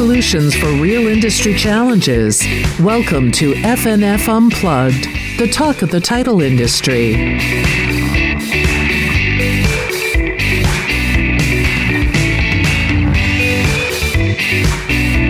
solutions for real industry challenges. Welcome to FNF Unplugged, the talk of the title industry.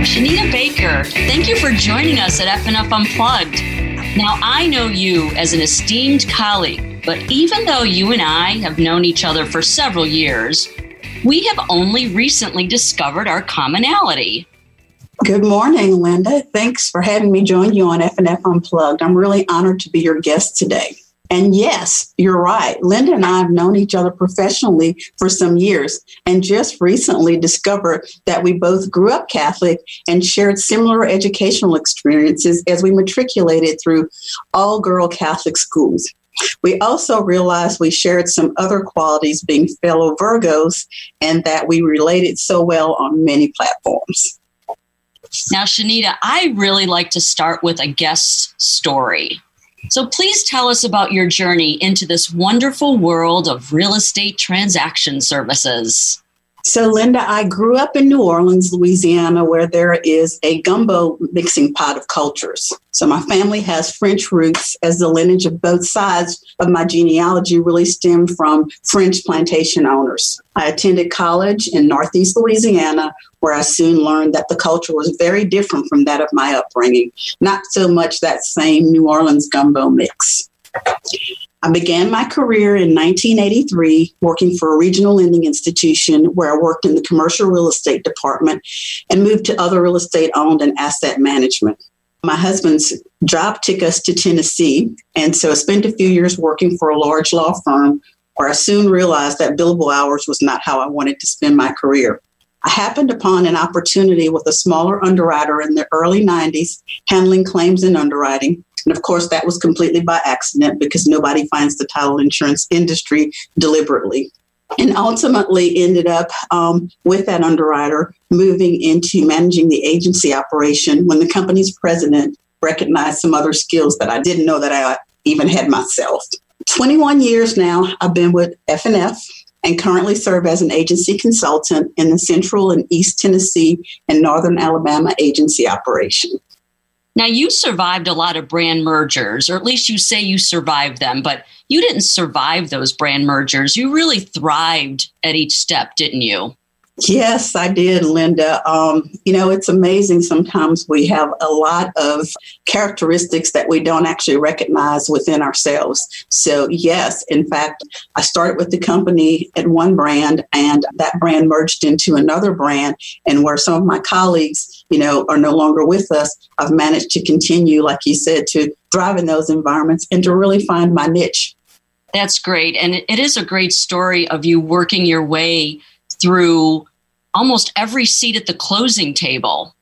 Shanita Baker, thank you for joining us at FNF Unplugged. Now, I know you as an esteemed colleague, but even though you and I have known each other for several years, we have only recently discovered our commonality. Good morning, Linda. Thanks for having me join you on FNF Unplugged. I'm really honored to be your guest today. And yes, you're right. Linda and I have known each other professionally for some years and just recently discovered that we both grew up Catholic and shared similar educational experiences as we matriculated through all girl Catholic schools. We also realized we shared some other qualities being fellow Virgos and that we related so well on many platforms. Now, Shanita, I really like to start with a guest story. So please tell us about your journey into this wonderful world of real estate transaction services. So, Linda, I grew up in New Orleans, Louisiana, where there is a gumbo mixing pot of cultures. So, my family has French roots, as the lineage of both sides of my genealogy really stemmed from French plantation owners. I attended college in Northeast Louisiana, where I soon learned that the culture was very different from that of my upbringing, not so much that same New Orleans gumbo mix. I began my career in 1983 working for a regional lending institution where I worked in the commercial real estate department and moved to other real estate owned and asset management. My husband's job took us to Tennessee, and so I spent a few years working for a large law firm where I soon realized that billable hours was not how I wanted to spend my career. I happened upon an opportunity with a smaller underwriter in the early 90s handling claims and underwriting. And of course, that was completely by accident because nobody finds the title insurance industry deliberately. And ultimately ended up um, with that underwriter moving into managing the agency operation when the company's president recognized some other skills that I didn't know that I even had myself. 21 years now, I've been with FNF and currently serve as an agency consultant in the Central and East Tennessee and Northern Alabama agency operation. Now, you survived a lot of brand mergers, or at least you say you survived them, but you didn't survive those brand mergers. You really thrived at each step, didn't you? Yes, I did, Linda. Um, you know, it's amazing. Sometimes we have a lot of characteristics that we don't actually recognize within ourselves. So, yes, in fact, I started with the company at one brand, and that brand merged into another brand. And where some of my colleagues, you know, are no longer with us, I've managed to continue, like you said, to thrive in those environments and to really find my niche. That's great. And it is a great story of you working your way through almost every seat at the closing table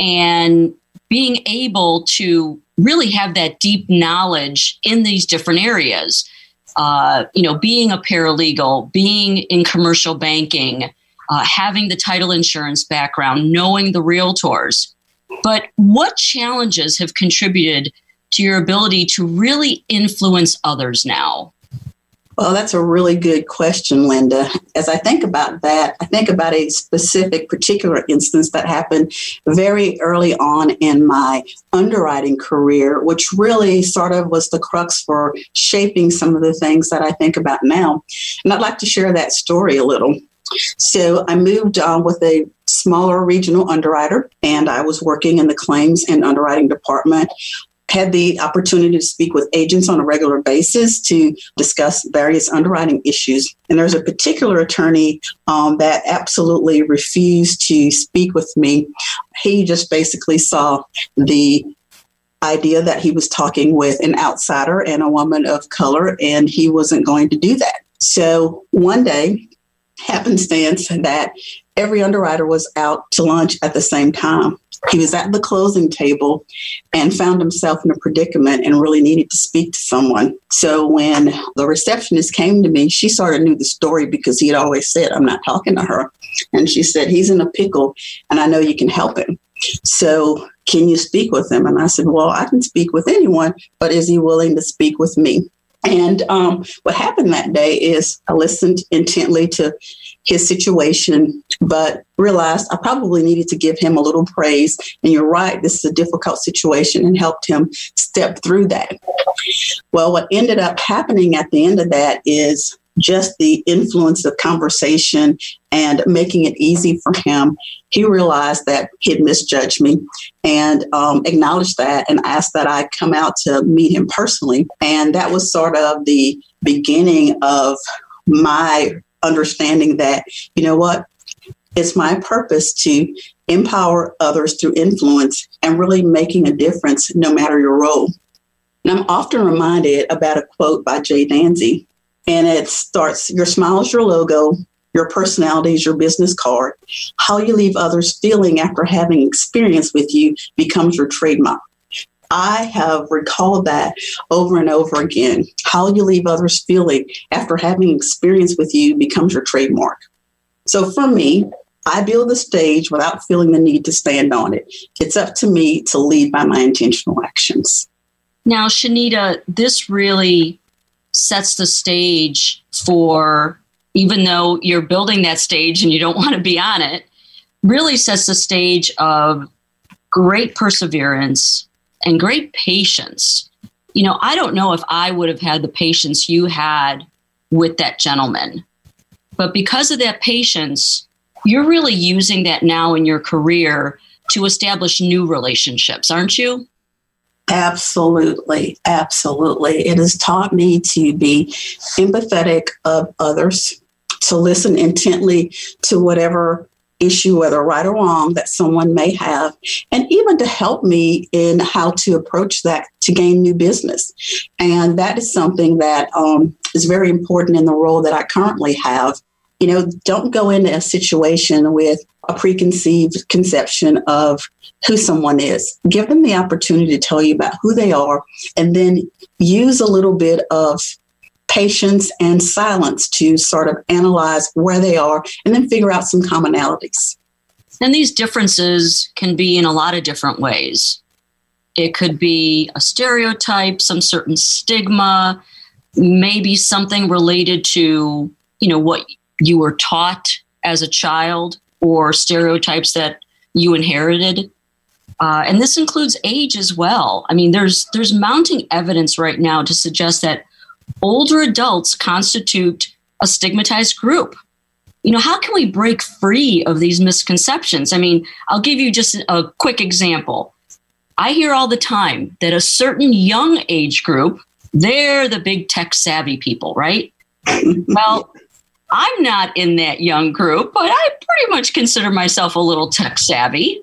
and being able to really have that deep knowledge in these different areas. Uh, you know, being a paralegal, being in commercial banking, uh, having the title insurance background, knowing the realtors. But what challenges have contributed to your ability to really influence others now? Well, that's a really good question, Linda. As I think about that, I think about a specific, particular instance that happened very early on in my underwriting career, which really sort of was the crux for shaping some of the things that I think about now. And I'd like to share that story a little. So I moved on with a smaller regional underwriter, and I was working in the claims and underwriting department had the opportunity to speak with agents on a regular basis to discuss various underwriting issues. And there's a particular attorney um, that absolutely refused to speak with me. He just basically saw the idea that he was talking with an outsider and a woman of color, and he wasn't going to do that. So one day, happenstance that every underwriter was out to lunch at the same time. He was at the closing table and found himself in a predicament and really needed to speak to someone. So when the receptionist came to me, she sort of knew the story because he had always said, I'm not talking to her. And she said, He's in a pickle and I know you can help him. So can you speak with him? And I said, Well, I can speak with anyone, but is he willing to speak with me? And um, what happened that day is I listened intently to his situation, but realized I probably needed to give him a little praise. And you're right, this is a difficult situation and helped him step through that. Well, what ended up happening at the end of that is just the influence of conversation and making it easy for him, he realized that he'd misjudged me and um, acknowledged that and asked that I come out to meet him personally. And that was sort of the beginning of my understanding that, you know what, it's my purpose to empower others through influence and really making a difference no matter your role. And I'm often reminded about a quote by Jay Danzie and it starts your smile is your logo, your personality is your business card. How you leave others feeling after having experience with you becomes your trademark. I have recalled that over and over again. How you leave others feeling after having experience with you becomes your trademark. So for me, I build the stage without feeling the need to stand on it. It's up to me to lead by my intentional actions. Now, Shanita, this really sets the stage for, even though you're building that stage and you don't want to be on it, really sets the stage of great perseverance and great patience. You know, I don't know if I would have had the patience you had with that gentleman, but because of that patience, you're really using that now in your career to establish new relationships, aren't you? Absolutely. Absolutely. It has taught me to be empathetic of others, to listen intently to whatever issue, whether right or wrong, that someone may have, and even to help me in how to approach that to gain new business. And that is something that um, is very important in the role that I currently have. You know, don't go into a situation with a preconceived conception of who someone is. Give them the opportunity to tell you about who they are, and then use a little bit of patience and silence to sort of analyze where they are and then figure out some commonalities. And these differences can be in a lot of different ways. It could be a stereotype, some certain stigma, maybe something related to, you know, what you were taught as a child or stereotypes that you inherited. Uh, and this includes age as well. I mean, there's there's mounting evidence right now to suggest that older adults constitute a stigmatized group. You know, how can we break free of these misconceptions? I mean, I'll give you just a quick example. I hear all the time that a certain young age group, they're the big tech savvy people, right? well, I'm not in that young group, but I pretty much consider myself a little tech savvy.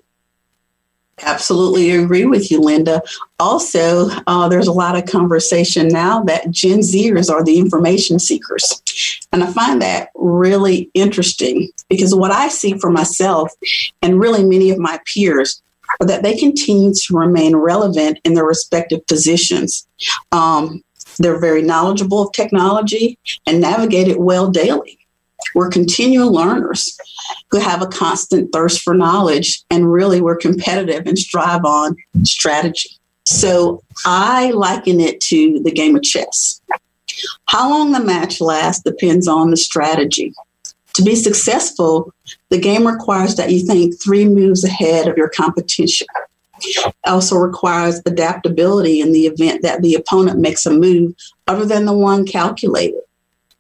Absolutely agree with you, Linda. Also, uh, there's a lot of conversation now that Gen Zers are the information seekers. And I find that really interesting because what I see for myself and really many of my peers are that they continue to remain relevant in their respective positions. Um, they're very knowledgeable of technology and navigate it well daily. We're continual learners who have a constant thirst for knowledge, and really we're competitive and strive on strategy. So I liken it to the game of chess. How long the match lasts depends on the strategy. To be successful, the game requires that you think three moves ahead of your competition. It also requires adaptability in the event that the opponent makes a move other than the one calculated.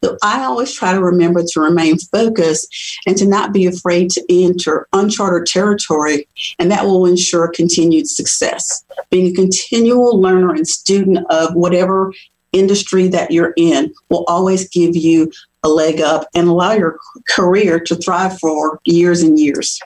So I always try to remember to remain focused and to not be afraid to enter uncharted territory, and that will ensure continued success. Being a continual learner and student of whatever industry that you're in will always give you a leg up and allow your career to thrive for years and years.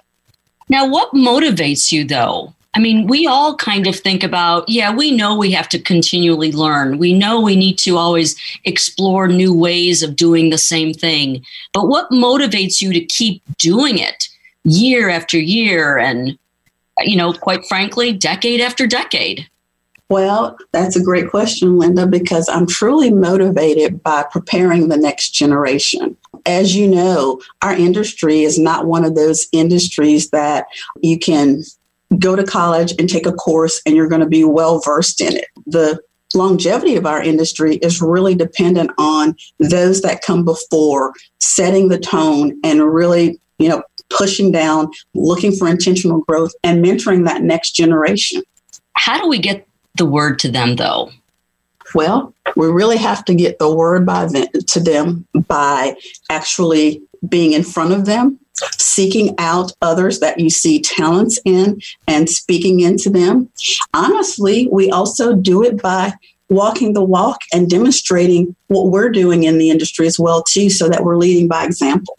Now, what motivates you though? I mean, we all kind of think about, yeah, we know we have to continually learn. We know we need to always explore new ways of doing the same thing. But what motivates you to keep doing it year after year and, you know, quite frankly, decade after decade? Well, that's a great question, Linda, because I'm truly motivated by preparing the next generation. As you know, our industry is not one of those industries that you can go to college and take a course and you're going to be well versed in it. The longevity of our industry is really dependent on those that come before setting the tone and really, you know, pushing down, looking for intentional growth and mentoring that next generation. How do we get the word to them though? Well, we really have to get the word by them, to them by actually being in front of them, seeking out others that you see talents in and speaking into them. Honestly, we also do it by walking the walk and demonstrating what we're doing in the industry as well too so that we're leading by example.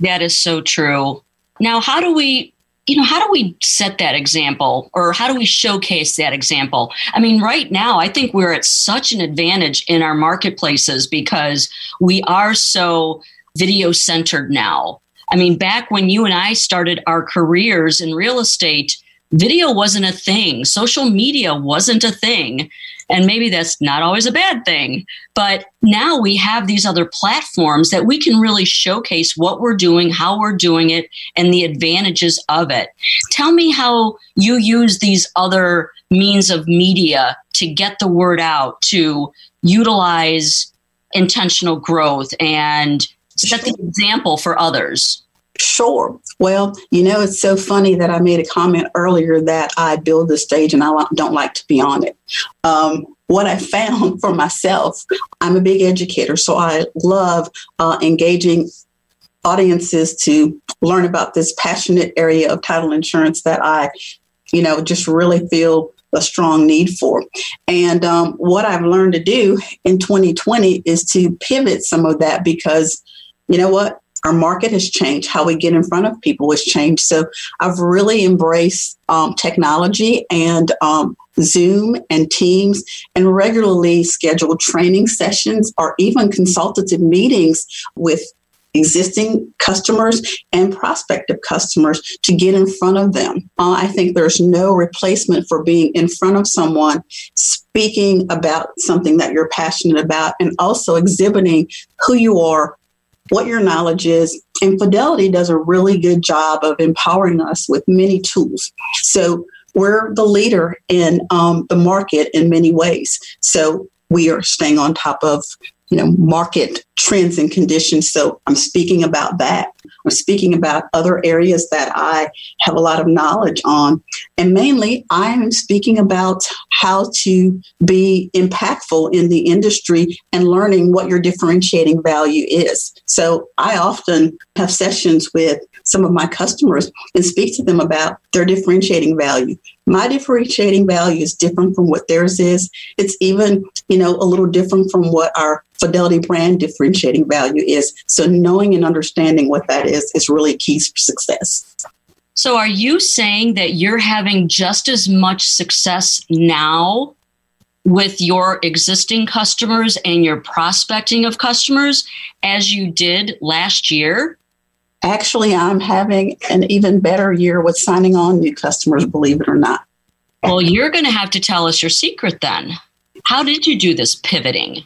That is so true. Now, how do we you know, how do we set that example or how do we showcase that example? I mean, right now, I think we're at such an advantage in our marketplaces because we are so video centered now. I mean, back when you and I started our careers in real estate, video wasn't a thing, social media wasn't a thing. And maybe that's not always a bad thing. But now we have these other platforms that we can really showcase what we're doing, how we're doing it, and the advantages of it. Tell me how you use these other means of media to get the word out, to utilize intentional growth and set the example for others. Sure. Well, you know, it's so funny that I made a comment earlier that I build the stage and I don't like to be on it. Um, what I found for myself, I'm a big educator, so I love uh, engaging audiences to learn about this passionate area of title insurance that I, you know, just really feel a strong need for. And um, what I've learned to do in 2020 is to pivot some of that because, you know what? our market has changed. How we get in front of people has changed. So I've really embraced um, technology and um, Zoom and Teams and regularly scheduled training sessions or even consultative meetings with existing customers and prospective customers to get in front of them. Uh, I think there's no replacement for being in front of someone, speaking about something that you're passionate about, and also exhibiting who you are what your knowledge is. And Fidelity does a really good job of empowering us with many tools. So we're the leader in um, the market in many ways. So we are staying on top of you know market trends and conditions. So I'm speaking about that. I'm speaking about other areas that I have a lot of knowledge on. And mainly, I'm speaking about how to be impactful in the industry and learning what your differentiating value is. So I often have sessions with some of my customers and speak to them about their differentiating value. My differentiating value is different from what theirs is. It's even, you know, a little different from what our Fidelity brand differentiating value is. So knowing and understanding what that is is really key for success. So are you saying that you're having just as much success now with your existing customers and your prospecting of customers as you did last year? Actually, I'm having an even better year with signing on new customers, believe it or not. Well, you're going to have to tell us your secret then. How did you do this pivoting?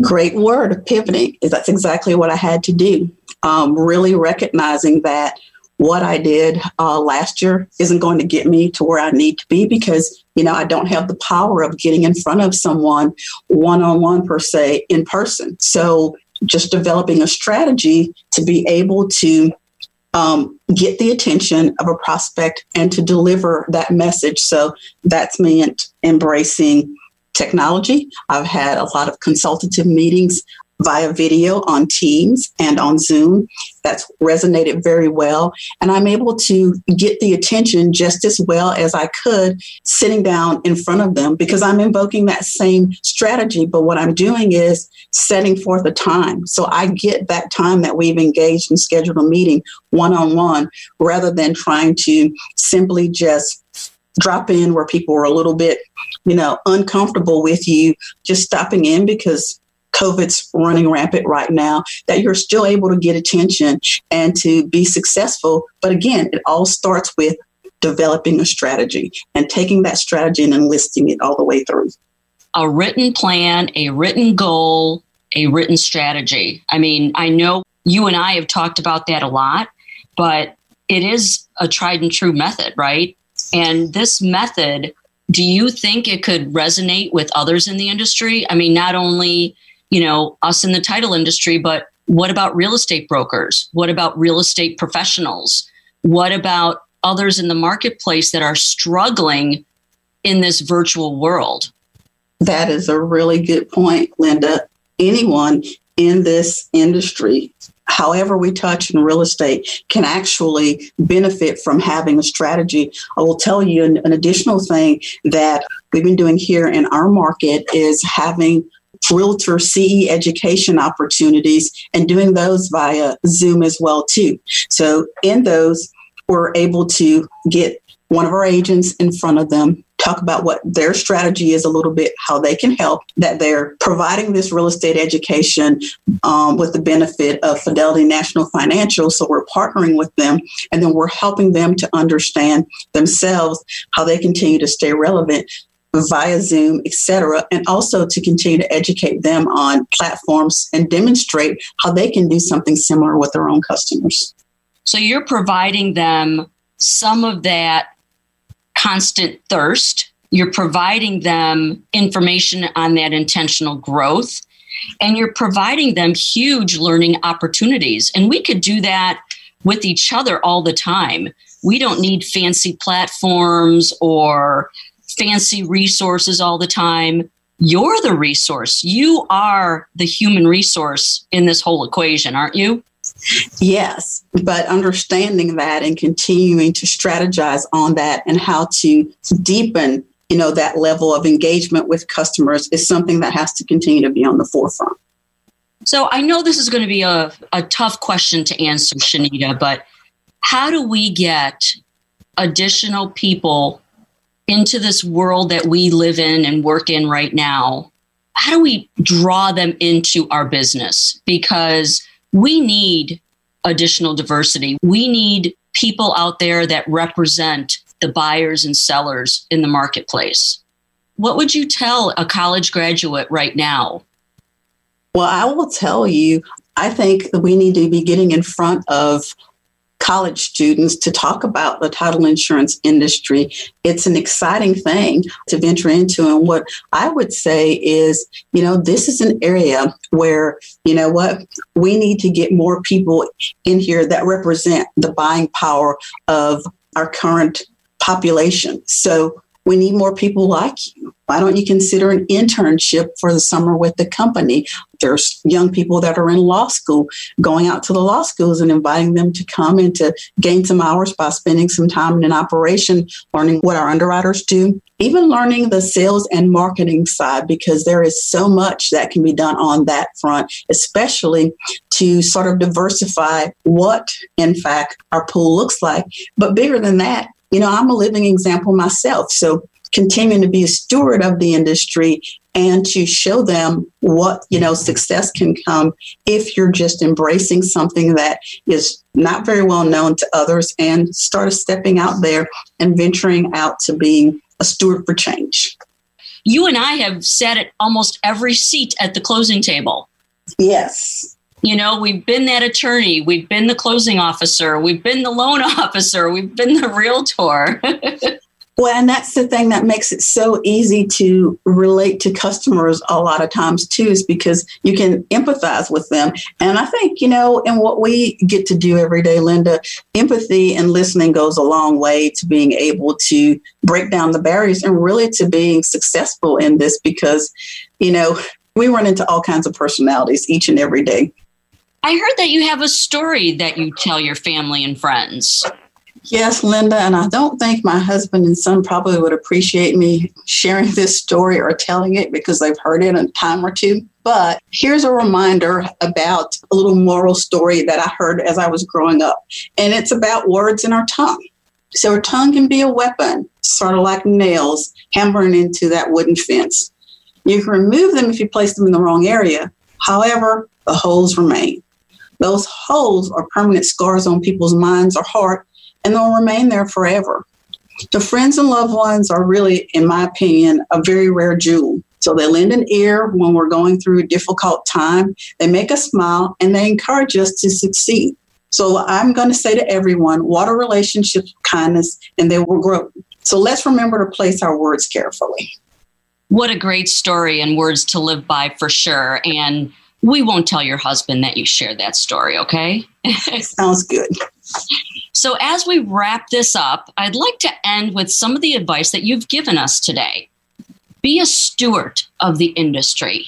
Great word, pivoting. That's exactly what I had to do. Um, really recognizing that what I did uh, last year isn't going to get me to where I need to be because, you know, I don't have the power of getting in front of someone one on one per se in person. So just developing a strategy to be able to um, get the attention of a prospect and to deliver that message. So that's meant embracing technology. I've had a lot of consultative meetings via video on Teams and on Zoom. That's resonated very well. And I'm able to get the attention just as well as I could sitting down in front of them because I'm invoking that same strategy. But what I'm doing is setting forth a time. So I get that time that we've engaged and scheduled a meeting one on one rather than trying to simply just drop in where people are a little bit, you know, uncomfortable with you just stopping in because COVID's running rampant right now, that you're still able to get attention and to be successful. But again, it all starts with developing a strategy and taking that strategy and enlisting it all the way through. A written plan, a written goal, a written strategy. I mean, I know you and I have talked about that a lot, but it is a tried and true method, right? And this method do you think it could resonate with others in the industry? I mean, not only, you know, us in the title industry, but what about real estate brokers? What about real estate professionals? What about others in the marketplace that are struggling in this virtual world? That is a really good point, Linda. Anyone in this industry however we touch in real estate can actually benefit from having a strategy. I will tell you an, an additional thing that we've been doing here in our market is having realtor CE education opportunities and doing those via Zoom as well too. So in those we're able to get one of our agents in front of them talk about what their strategy is a little bit, how they can help, that they're providing this real estate education um, with the benefit of Fidelity National Financial. So we're partnering with them and then we're helping them to understand themselves how they continue to stay relevant via Zoom, etc., and also to continue to educate them on platforms and demonstrate how they can do something similar with their own customers. So you're providing them some of that constant thirst. You're providing them information on that intentional growth, and you're providing them huge learning opportunities. And we could do that with each other all the time. We don't need fancy platforms or fancy resources all the time. You're the resource. You are the human resource in this whole equation, aren't you? Yes, but understanding that and continuing to strategize on that and how to deepen, you know, that level of engagement with customers is something that has to continue to be on the forefront. So I know this is going to be a, a tough question to answer, Shanita, but how do we get additional people into this world that we live in and work in right now? How do we draw them into our business? Because we need additional diversity. We need people out there that represent the buyers and sellers in the marketplace. What would you tell a college graduate right now? Well, I will tell you, I think that we need to be getting in front of college students to talk about the title insurance industry. It's an exciting thing to venture into. And what I would say is, you know, this is an area where, you know what, we need to get more people in here that represent the buying power of our current population. So we need more people like you. Why don't you consider an internship for the summer with the company? There's young people that are in law school going out to the law schools and inviting them to come and to gain some hours by spending some time in an operation, learning what our underwriters do, even learning the sales and marketing side, because there is so much that can be done on that front, especially to sort of diversify what, in fact, our pool looks like. But bigger than that, you know, I'm a living example myself. So continuing to be a steward of the industry and to show them what, you know, success can come if you're just embracing something that is not very well known to others and start stepping out there and venturing out to being a steward for change. You and I have sat at almost every seat at the closing table. Yes. You know, we've been that attorney, we've been the closing officer, we've been the loan officer, we've been the realtor. well, and that's the thing that makes it so easy to relate to customers a lot of times too, is because you can empathize with them. And I think, you know, and what we get to do every day, Linda, empathy and listening goes a long way to being able to break down the barriers and really to being successful in this because, you know, we run into all kinds of personalities each and every day. I heard that you have a story that you tell your family and friends. Yes, Linda, and I don't think my husband and son probably would appreciate me sharing this story or telling it because they've heard it a time or two. But here's a reminder about a little moral story that I heard as I was growing up, and it's about words in our tongue. So, our tongue can be a weapon, sort of like nails hammering into that wooden fence. You can remove them if you place them in the wrong area. However, the holes remain. Those holes are permanent scars on people's minds or heart, and they'll remain there forever. The friends and loved ones are really, in my opinion, a very rare jewel. So they lend an ear when we're going through a difficult time. They make us smile and they encourage us to succeed. So I'm going to say to everyone, water relationships kindness and they will grow. So let's remember to place our words carefully. What a great story and words to live by for sure. And we won't tell your husband that you shared that story, okay? Sounds good. So, as we wrap this up, I'd like to end with some of the advice that you've given us today. Be a steward of the industry,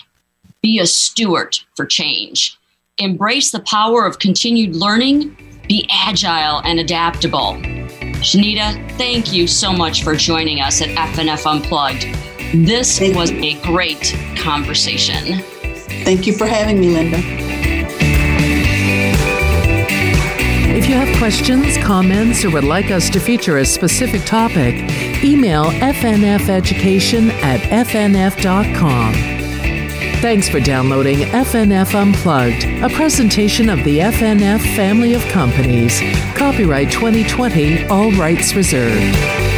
be a steward for change. Embrace the power of continued learning, be agile and adaptable. Shanita, thank you so much for joining us at FNF Unplugged. This thank was you. a great conversation. Thank you for having me, Linda. If you have questions, comments, or would like us to feature a specific topic, email fnfeducation at fnf.com. Thanks for downloading FNF Unplugged, a presentation of the FNF family of companies. Copyright 2020, all rights reserved.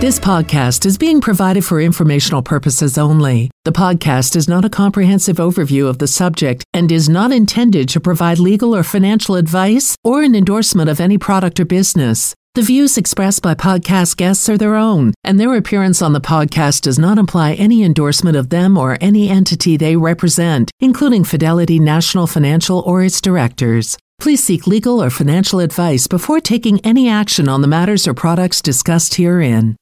This podcast is being provided for informational purposes only. The podcast is not a comprehensive overview of the subject and is not intended to provide legal or financial advice or an endorsement of any product or business. The views expressed by podcast guests are their own, and their appearance on the podcast does not imply any endorsement of them or any entity they represent, including Fidelity National Financial or its directors. Please seek legal or financial advice before taking any action on the matters or products discussed herein.